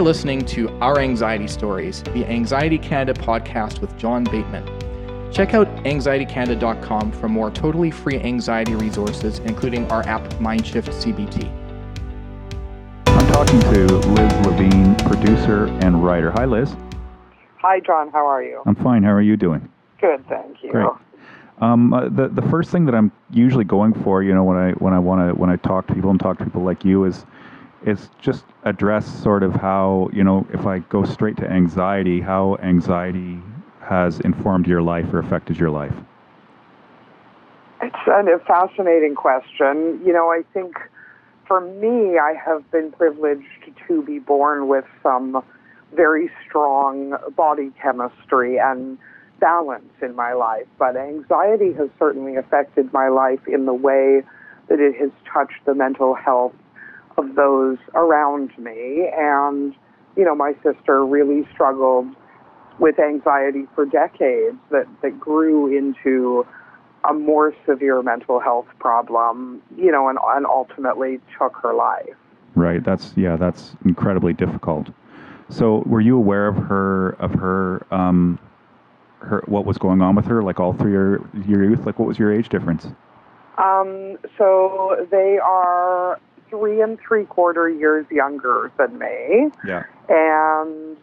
are listening to Our Anxiety Stories, the Anxiety Canada podcast with John Bateman. Check out anxietycanada.com for more totally free anxiety resources, including our app Mindshift CBT. I'm talking to Liz Levine, producer and writer. Hi, Liz. Hi, John. How are you? I'm fine. How are you doing? Good, thank you. Great. Um, uh, the the first thing that I'm usually going for, you know, when I when I want to when I talk to people and talk to people like you is is just address sort of how you know if I go straight to anxiety, how anxiety has informed your life or affected your life. It's a fascinating question. You know, I think for me, I have been privileged to be born with some very strong body chemistry and balance in my life, but anxiety has certainly affected my life in the way that it has touched the mental health of those around me. And, you know, my sister really struggled with anxiety for decades that, that grew into a more severe mental health problem, you know, and, and ultimately took her life. Right. That's yeah. That's incredibly difficult. So, were you aware of her of her um, her what was going on with her? Like all through your your youth. Like what was your age difference? Um, so they are three and three quarter years younger than me. Yeah. And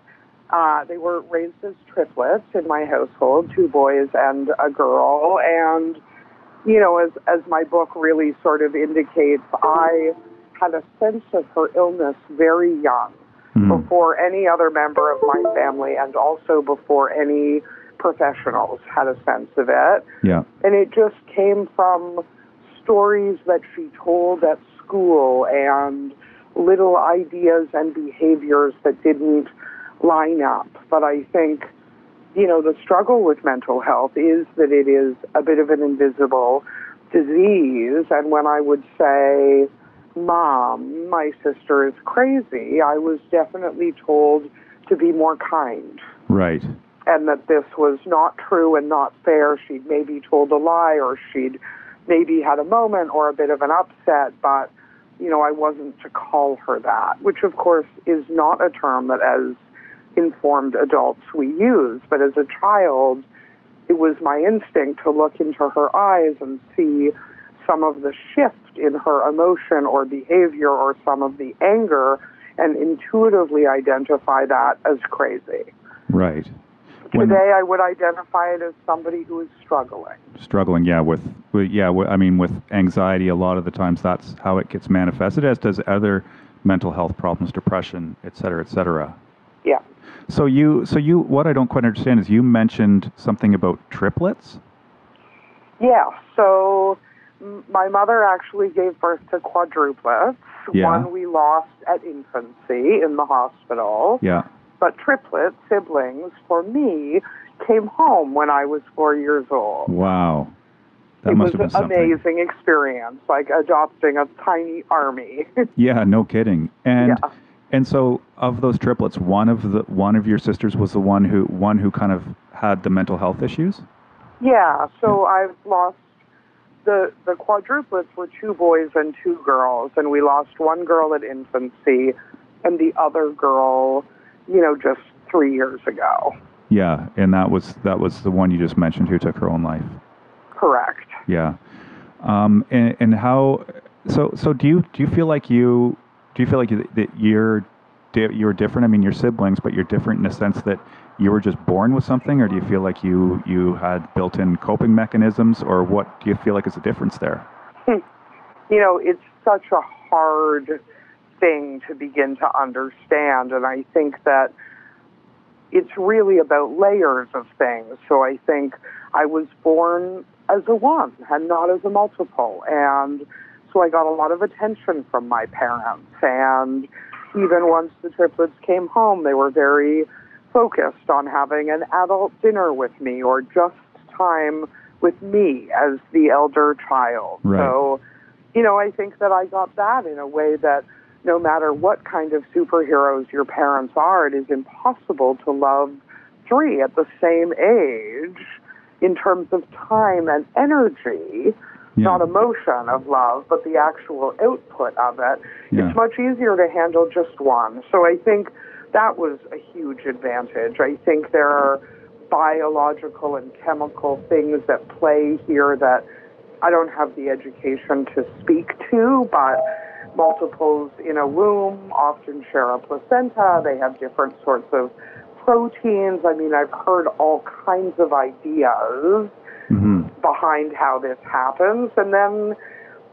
uh, they were raised as triplets in my household, two boys and a girl. And, you know, as, as my book really sort of indicates, I had a sense of her illness very young, Mhm. before any other member of my family and also before any professionals had a sense of it. Yeah. And it just came from stories that she told at school and little ideas and behaviors that didn't line up. But I think, you know, the struggle with mental health is that it is a bit of an invisible disease. And when I would say, Mom, my sister is crazy, I was definitely told to be more kind Right. and that this was not true and not fair. She'd maybe told a lie or she'd maybe had a moment or a bit of an upset, but you know, I wasn't to call her that, which of course is not a term that as informed adults we use, but as a child, it was my instinct to look into her eyes and see some of the shift in her emotion or behavior or some of the anger and intuitively identify that as crazy. Right. When- Today, I would identify it as somebody who is struggling. struggling yeah with, with yeah i mean with anxiety a lot of the times that's how it gets manifested as does other mental health problems depression et cetera et cetera Yeah. so you so you what i don't quite understand is you mentioned something about triplets Yeah. So, my mother actually gave birth to quadruplets. Yeah. One we lost at infancy in the hospital, yeah but triplet siblings, for me, came home when I was four years old. wow that it must was have been an something amazing experience, like adopting a tiny army. yeah no kidding and Yeah. and so of those triplets one of the one of your sisters was the one who one who kind of had the mental health issues Yeah, so I've lost the the quadruplets were two boys and two girls, and we lost one girl at infancy, and the other girl, you know, just three years ago. yeah and that was that was the one you just mentioned who took her own life Correct. Yeah. Um, and, and how? So so do you do you feel like you do you feel like that you're you're different? I mean, you're siblings, but you're different in the sense that you were just born with something, or do you feel like you you had built-in coping mechanisms, or what do you feel like is the difference there? You know, it's such a hard thing to begin to understand, and I think that it's really about layers of things. So I think I was born as a one and not as a multiple. And so I got a lot of attention from my parents. And even once the triplets came home, they were very focused on having an adult dinner with me or just time with me as the elder child. Right. So, you know, I think that I got that in a way that no matter what kind of superheroes your parents are, it is impossible to love three at the same age in terms of time and energy, Yeah. not emotion of love, but the actual output of it. Yeah. It's much easier to handle just one. So I think that was a huge advantage. I think there are biological and chemical things that play here that I don't have the education to speak to, but multiples in a womb often share a placenta. They have different sorts of proteins. I mean, I've heard all kinds of ideas hmm behind how this happens. And then,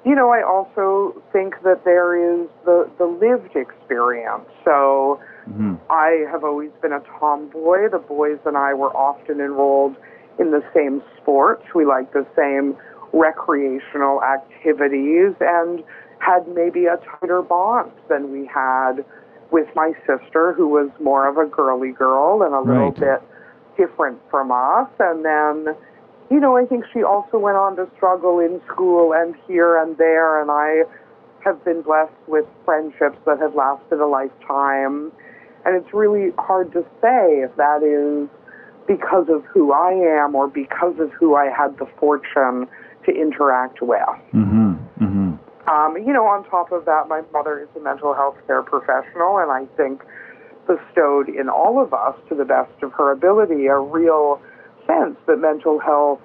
you know, I also think that there is the, the lived experience. So hmm I have always been a tomboy. The boys and I were often enrolled in the same sports. We liked the same recreational activities and had maybe a tighter bond than we had with my sister, who was more of a girly girl and a little Right. bit different from us. And then, you know, I think she also went on to struggle in school and here and there. And I have been blessed with friendships that have lasted a lifetime. And it's really hard to say if that is because of who I am or because of who I had the fortune to interact with. hmm hmm Um, you know, on top of that, my mother is a mental health care professional, and I think bestowed in all of us, to the best of her ability, a real sense that mental health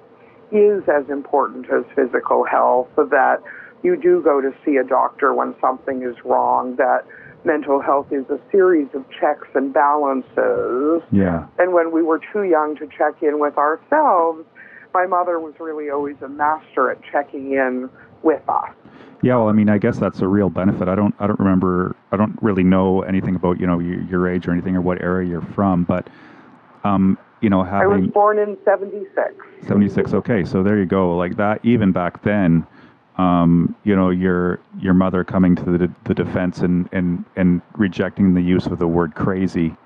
is as important as physical health, that you do go to see a doctor when something is wrong, that mental health is a series of checks and balances. Yeah. And when we were too young to check in with ourselves, my mother was really always a master at checking in with us. Yeah, well, I mean, I guess that's a real benefit. I don't, I don't remember, I don't really know anything about you know your, your age or anything or what area you're from, but um, you know, having I was born in 76. 76. Okay, so there you go. Like that, even back then, um, you know, your your mother coming to the the defense and and and rejecting the use of the word crazy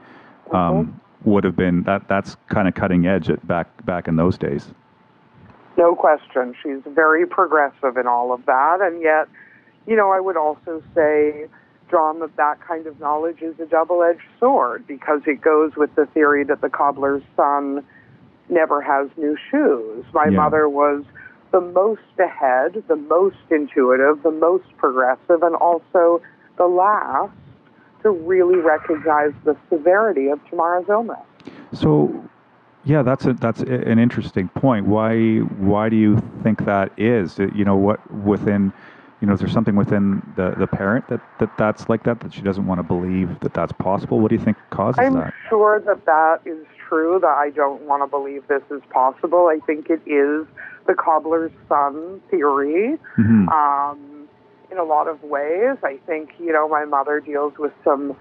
um, would have been that. That's kind of cutting edge at back back in those days. No question. She's very progressive in all of that. And yet, you know, I would also say, John, that that kind of knowledge is a double edged sword because it goes with the theory that the cobbler's son never has new shoes. My Yeah. mother was the most ahead, the most intuitive, the most progressive, and also the last to really recognize the severity of Tamara's illness. So, yeah, that's a that's an interesting point. Why why do you think that is? Uh, You know, what within you know, is there something within the, the parent that, that that's like that that she doesn't want to believe that that's possible? What do you think causes that? I'm sure that that is true, that I don't want to believe this is possible. I think it is the cobbler's son theory. hmm Um, in a lot of ways, I think, you know, my mother deals with some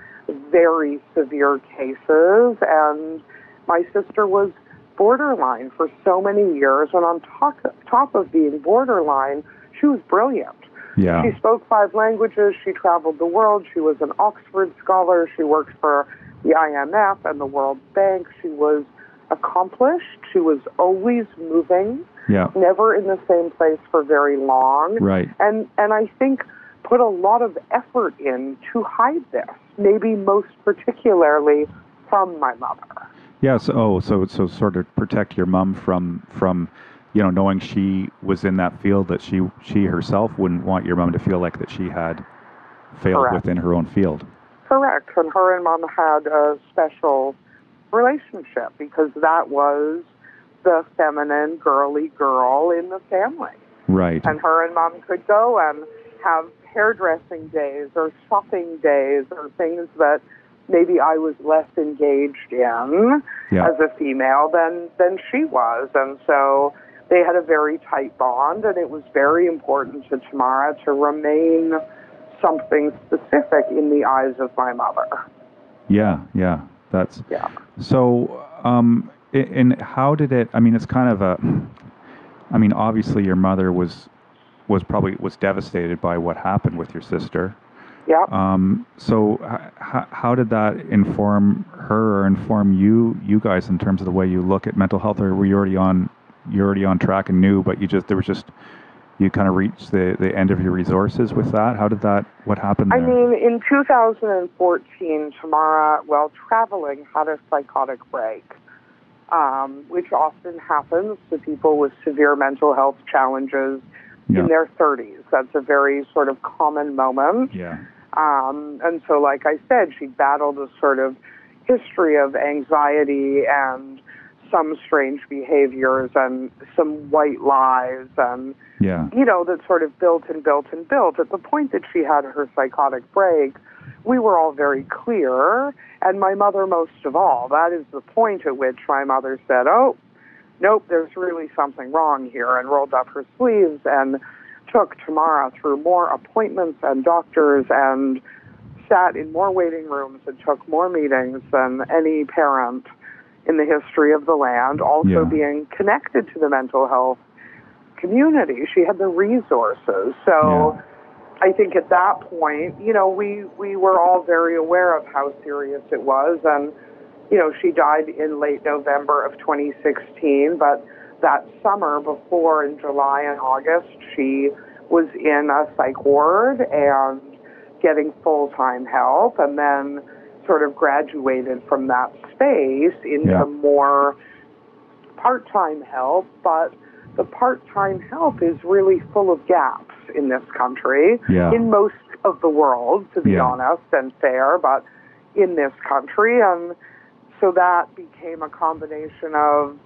very severe cases, and my sister was borderline for so many years, and on top, top of being borderline, she was brilliant. Yeah. She spoke five languages. She traveled the world. She was an Oxford scholar. She worked for the IMF and the World Bank. She was accomplished. She was always moving, Yeah. never in the same place for very long. Right. And and I think put a lot of effort in to hide this. Maybe most particularly from my mother. Yeah. So, oh, so so sort of protect your mom from from you know knowing she was in that field that she she herself wouldn't want your mom to feel like that she had failed Correct. within her own field. Correct. And her and mom had a special relationship because that was the feminine, girly girl in the family. Right. And her and mom could go and have hairdressing days or shopping days or things that maybe I was less engaged in Yeah. as a female than than she was. And so they had a very tight bond and it was very important to Tamara to remain something specific in the eyes of my mother. Yeah. Yeah. That's Yeah. So, um, and how did it? I mean, it's kind of a. I mean, obviously, your mother was was probably was devastated by what happened with your sister. Yeah. Um, so, h- how did that inform her or inform you you guys in terms of the way you look at mental health, or were you already on you already on track and knew, but you just there was just you kind of reached the the end of your resources with that? How did that? What happened I mean, in 2014, Tamara, while traveling, had a psychotic break, um, which often happens to people with severe mental health challenges yeah. in their 30s. That's a very sort of common moment. yeah. Um, and so, like I said, she battled a sort of history of anxiety and some strange behaviors and some white lies and Yeah. you know that sort of built and built and built at the point that she had her psychotic break we were all very clear and my mother most of all that is the point at which my mother said oh nope there's really something wrong here and rolled up her sleeves and took Tamara through more appointments and doctors and sat in more waiting rooms and took more meetings than any parent in the history of the land, also Yeah. being connected to the mental health community. She had the resources. So I think at that point, you know, we, we were all very aware of how serious it was. And, you know, she died in late November of 2016, but that summer before in July and August, she was in a psych ward and getting full time help and then sort of graduated from that space into Yeah. more part time help. But the part time help is really full of gaps in this country, Yeah. in most of the world, to be Yeah. honest and fair, but in this country. And so that became a combination of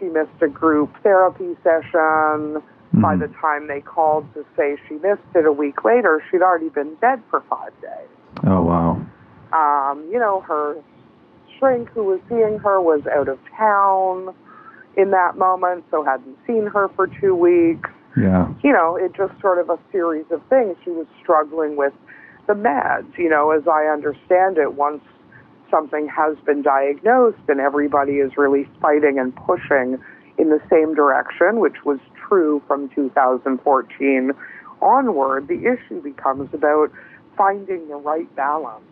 she missed a group therapy session. By Mhm. the time they called to say she missed it a week later, she'd already been dead for five days. Oh wow. Um, you know, her shrink who was seeing her was out of town in that moment, so hadn't seen her for two weeks. Yeah. You know, it just sort of a series of things. She was struggling with the meds, you know, as I understand it, once something has been diagnosed and everybody is really fighting and pushing in the same direction, which was true from 2014 onward, the issue becomes about finding the right balance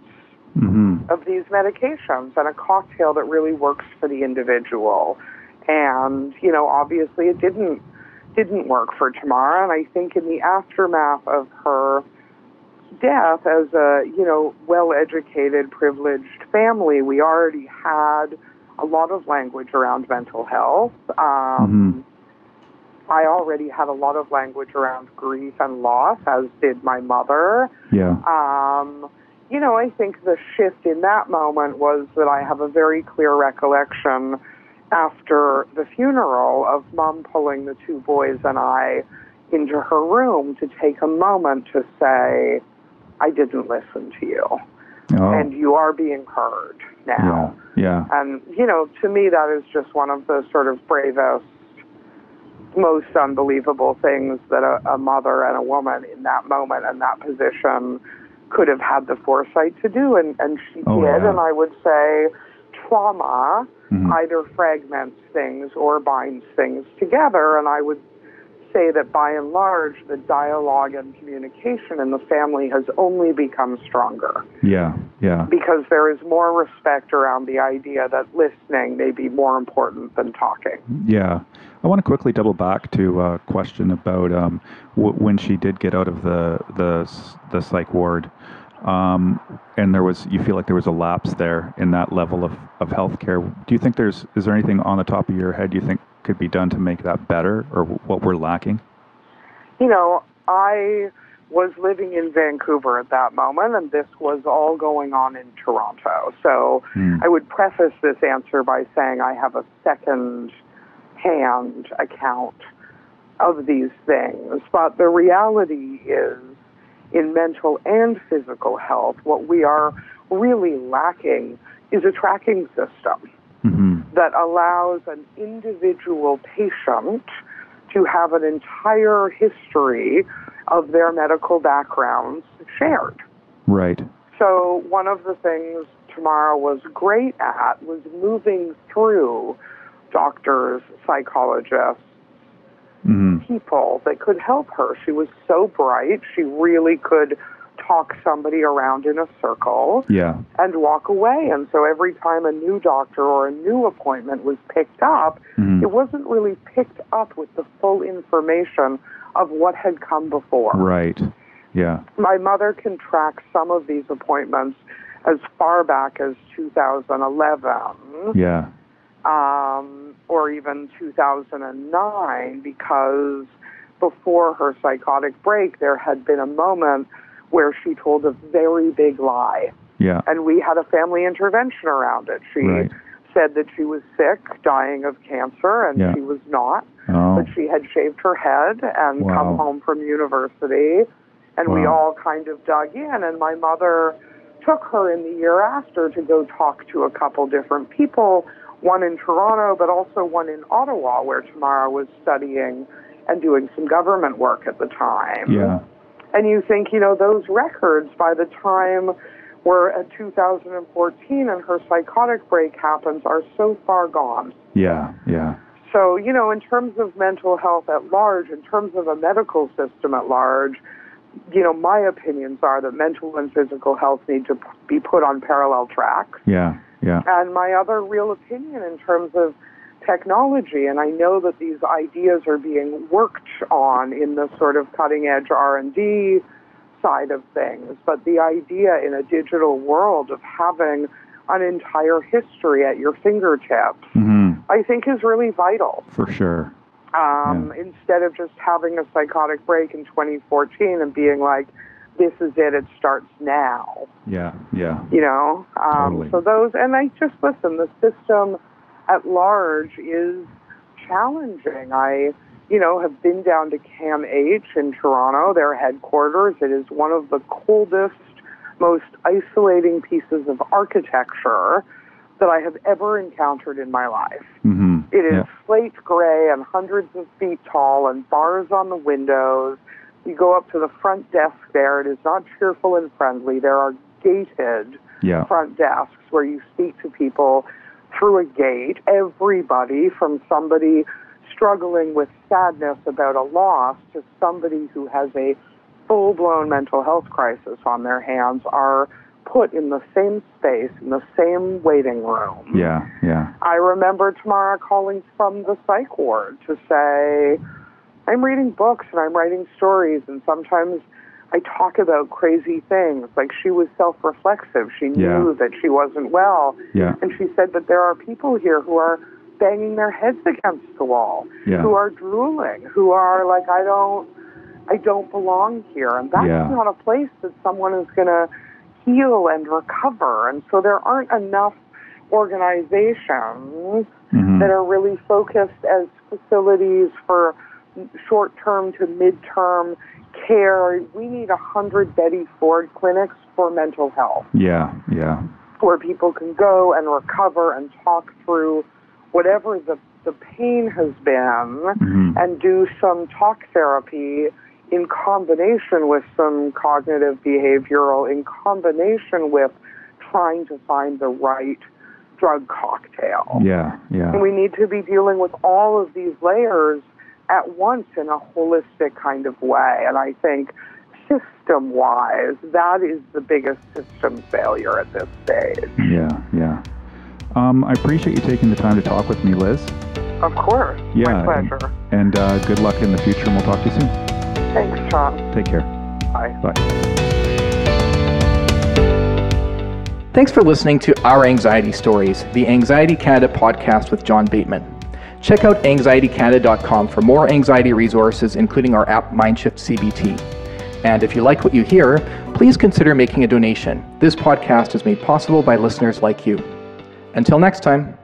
Mhm. of these medications and a cocktail that really works for the individual. And, you know, obviously it didn't didn't work for Tamara and I think in the aftermath of her death as a, you know, well-educated, privileged family, we already had a lot of language around mental health. Um, I already had a lot of language around grief and loss, as did my mother. Yeah. Um, you know, I think the shift in that moment was that I have a very clear recollection after the funeral of mom pulling the two boys and I into her room to take a moment to say, I didn't listen to you. Oh. And you are being heard now. Yeah. And, you know, to me, that is just one of the sort of bravest, most unbelievable things that a, a mother and a woman in that moment and that position could have had the foresight to do. And, and she Oh, did. yeah. And I would say trauma Mhm. either fragments things or binds things together. And I would say that by and large, the dialogue and communication in the family has only become stronger Yeah. Yeah. because there is more respect around the idea that listening may be more important than talking. Yeah. I want to quickly double back to a question about um, w- when she did get out of the the the psych ward, um, and there was you feel like there was a lapse there in that level of of healthcare. Do you think there's is there anything on the top of your head you think could be done to make that better, or what we're lacking? You know, I was living in Vancouver at that moment, and this was all going on in Toronto. So Hmm. I would preface this answer by saying I have a second hand account of these things. But the reality is, in mental and physical health, what we are really lacking is a tracking system hmm that allows an individual patient to have an entire history of their medical backgrounds shared. Right. So, one of the things Tamara was great at was moving through doctors, psychologists, hmm people that could help her. She was so bright, she really could talk somebody around in a circle Yeah. and walk away. And so every time a new doctor or a new appointment was picked up, Mhm. it wasn't really picked up with the full information of what had come before. Right. Yeah. My mother can track some of these appointments as far back as 2011 Yeah. um, or even 2009 because before her psychotic break, there had been a moment where she told a very big lie. Yeah. And we had a family intervention around it. She Right. said that she was sick, dying of cancer, and Yeah. she was not. Oh. But she had shaved her head and Wow. come home from university. And we all kind of dug in. And my mother took her in the year after to go talk to a couple different people, one in Toronto, but also one in Ottawa, where Tamara was studying and doing some government work at the time. Yeah. And you think, you know, those records by the time we're at 2014 and her psychotic break happens are so far gone. Yeah. Yeah. So, you know, in terms of mental health at large, in terms of a medical system at large, you know, my opinions are that mental and physical health need to be put on parallel tracks. Yeah. Yeah. And my other real opinion in terms of technology, and I know that these ideas are being worked on in the sort of cutting edge R&D side of things, but the idea in a digital world of having an entire history at your fingertips, hmm I think is really vital. For sure. Um, Instead of just having a psychotic break in 2014 and being like, this is it, it starts now Yeah. Yeah. you know um, Totally. so those and i just listen the system at large is challenging i you know have been down to CAMH in toronto their headquarters it is one of the coldest most isolating pieces of architecture that i have ever encountered in my life hmm it is Yeah. slate gray and hundreds of feet tall and bars on the windows. You go up to the front desk there. It is not cheerful and friendly. There are gated Yeah. front desks where you speak to people through a gate. Everybody from somebody struggling with sadness about a loss to somebody who has a full blown mental health crisis on their hands are put in the same space, in the same waiting room. Yeah. Yeah. I remember Tamara calling from the psych ward to say, I'm reading books and I'm writing stories, and sometimes I talk about crazy things. Like she was self reflexive. She Yeah. knew that she wasn't well. Yeah. And she said that there are people here who are banging their heads against the wall, Yeah. who are drooling, who are like, I don't. I don't belong here. And that's not a place that someone is going to heal and recover. And so there aren't enough organizations hmm that are really focused as facilities for short term to mid term care. We need a hundred Betty Ford clinics for mental health Yeah. Yeah. where people can go and recover and talk through whatever the, the pain has been hmm and do some talk therapy in combination with some cognitive behavioral, in combination with trying to find the right drug cocktail. Yeah. Yeah. And we need to be dealing with all of these layers at once in a holistic kind of way. And I think system wise, that is the biggest system failure at this stage. Yeah. Yeah. Um, I appreciate you taking the time to talk with me, Liz. Of course. Yeah. My pleasure. And uh, good luck in the future, and we'll talk to you soon. Thanks, Sean. Take care. Bye. Bye. Thanks for listening to Our Anxiety Stories, the Anxiety Canada podcast with John Bateman. Check out anxietycanada.com for more anxiety resources, including our app Mindshift CBT. And if you like what you hear, please consider making a donation. This podcast is made possible by listeners like you. Until next time.